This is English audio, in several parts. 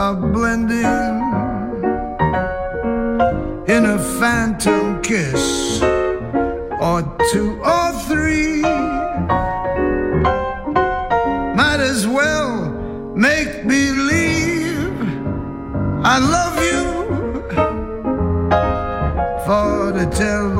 are blending in a phantom kiss or two or three. Might as well make believe I love you for the tell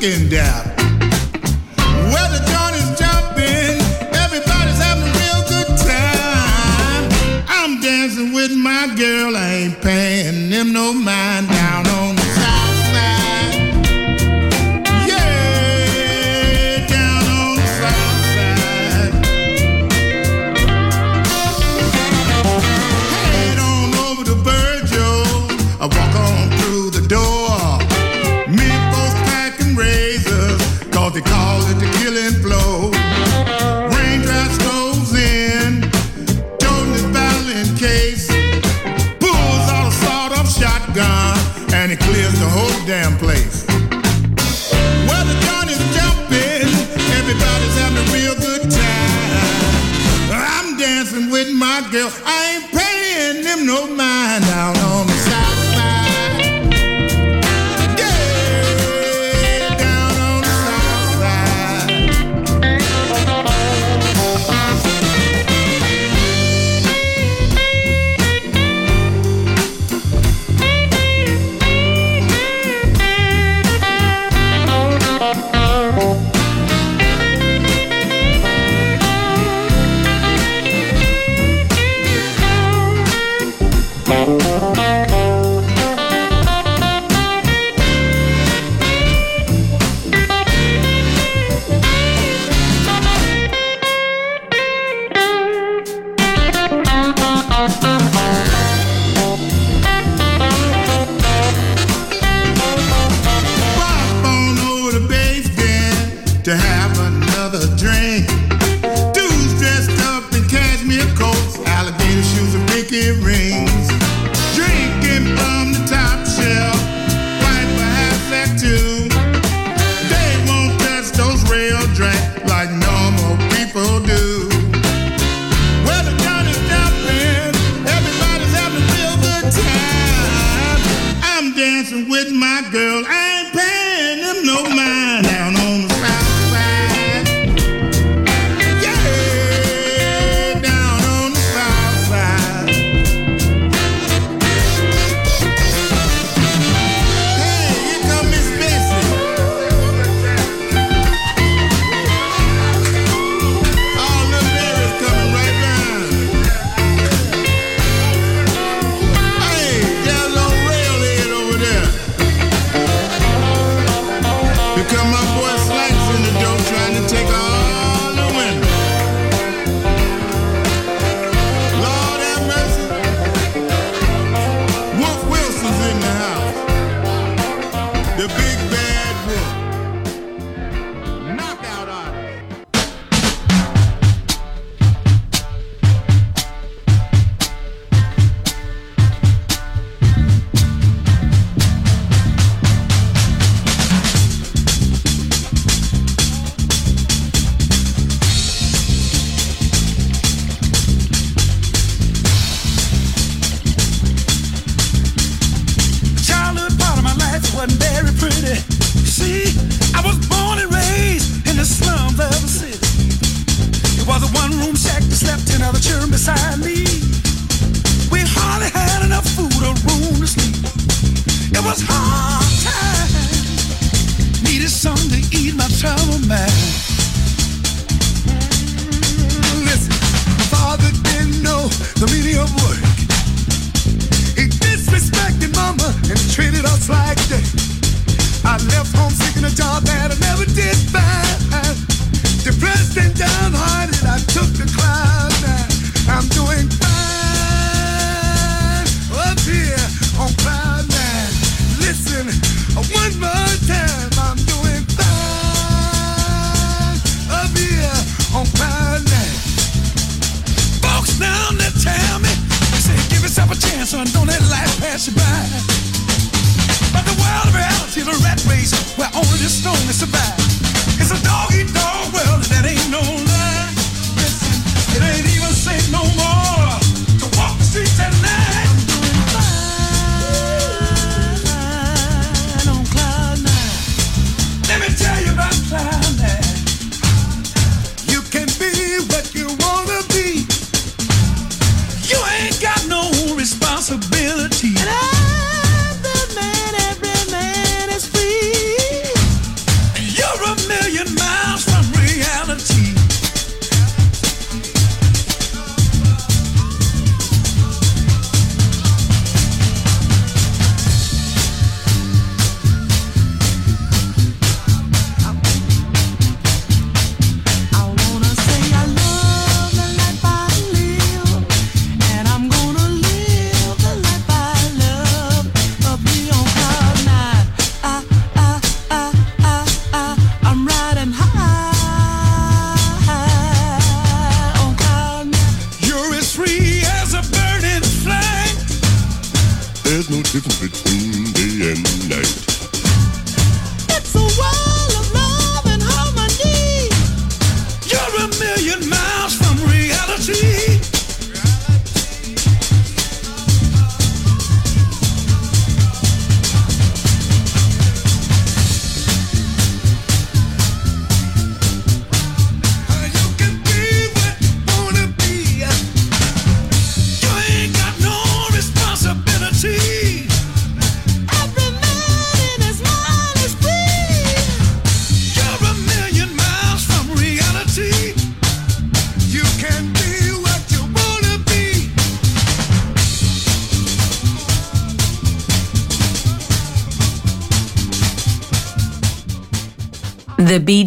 Girl. I to happen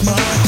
I'm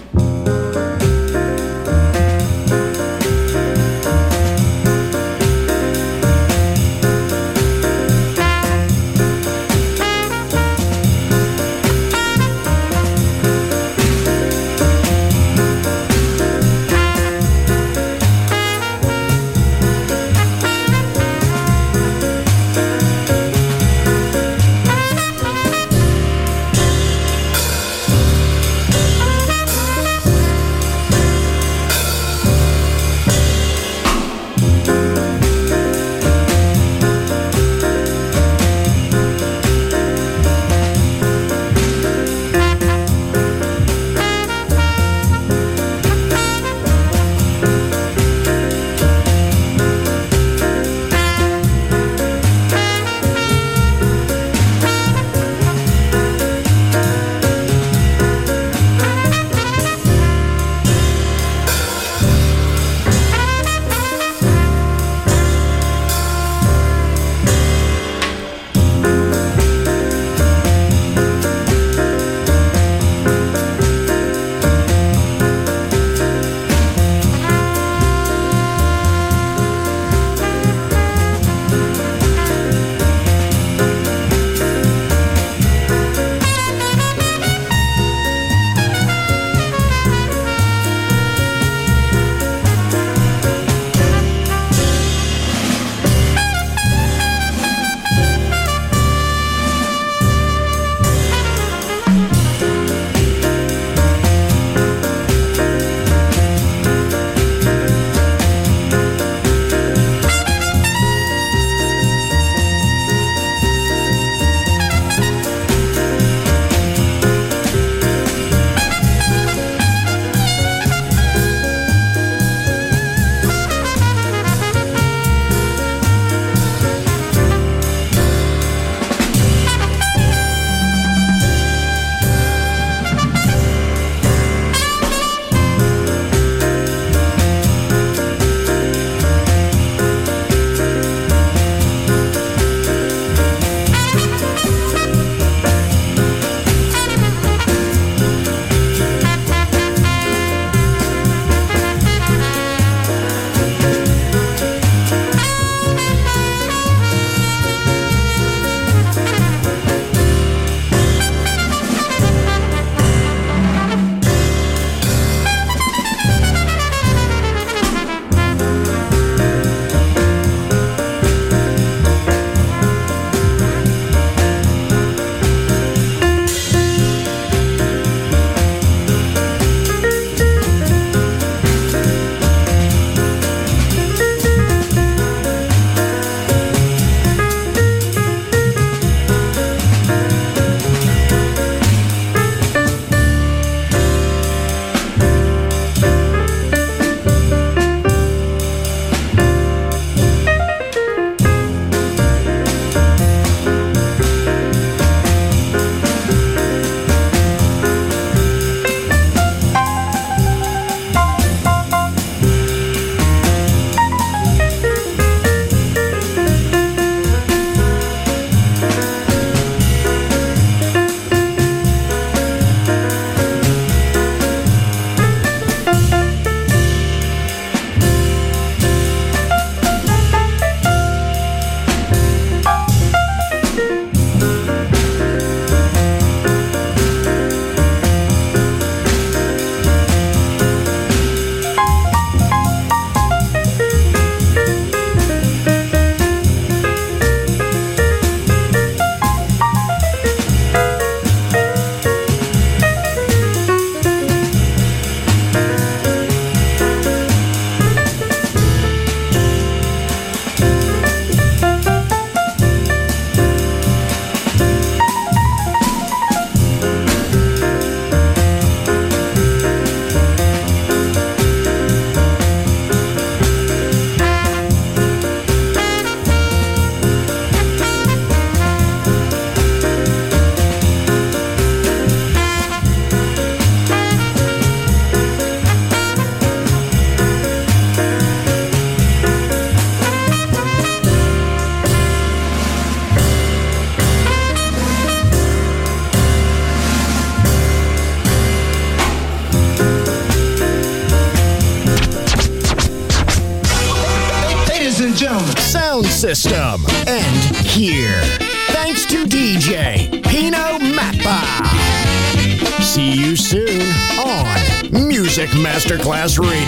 Masterclass Radio.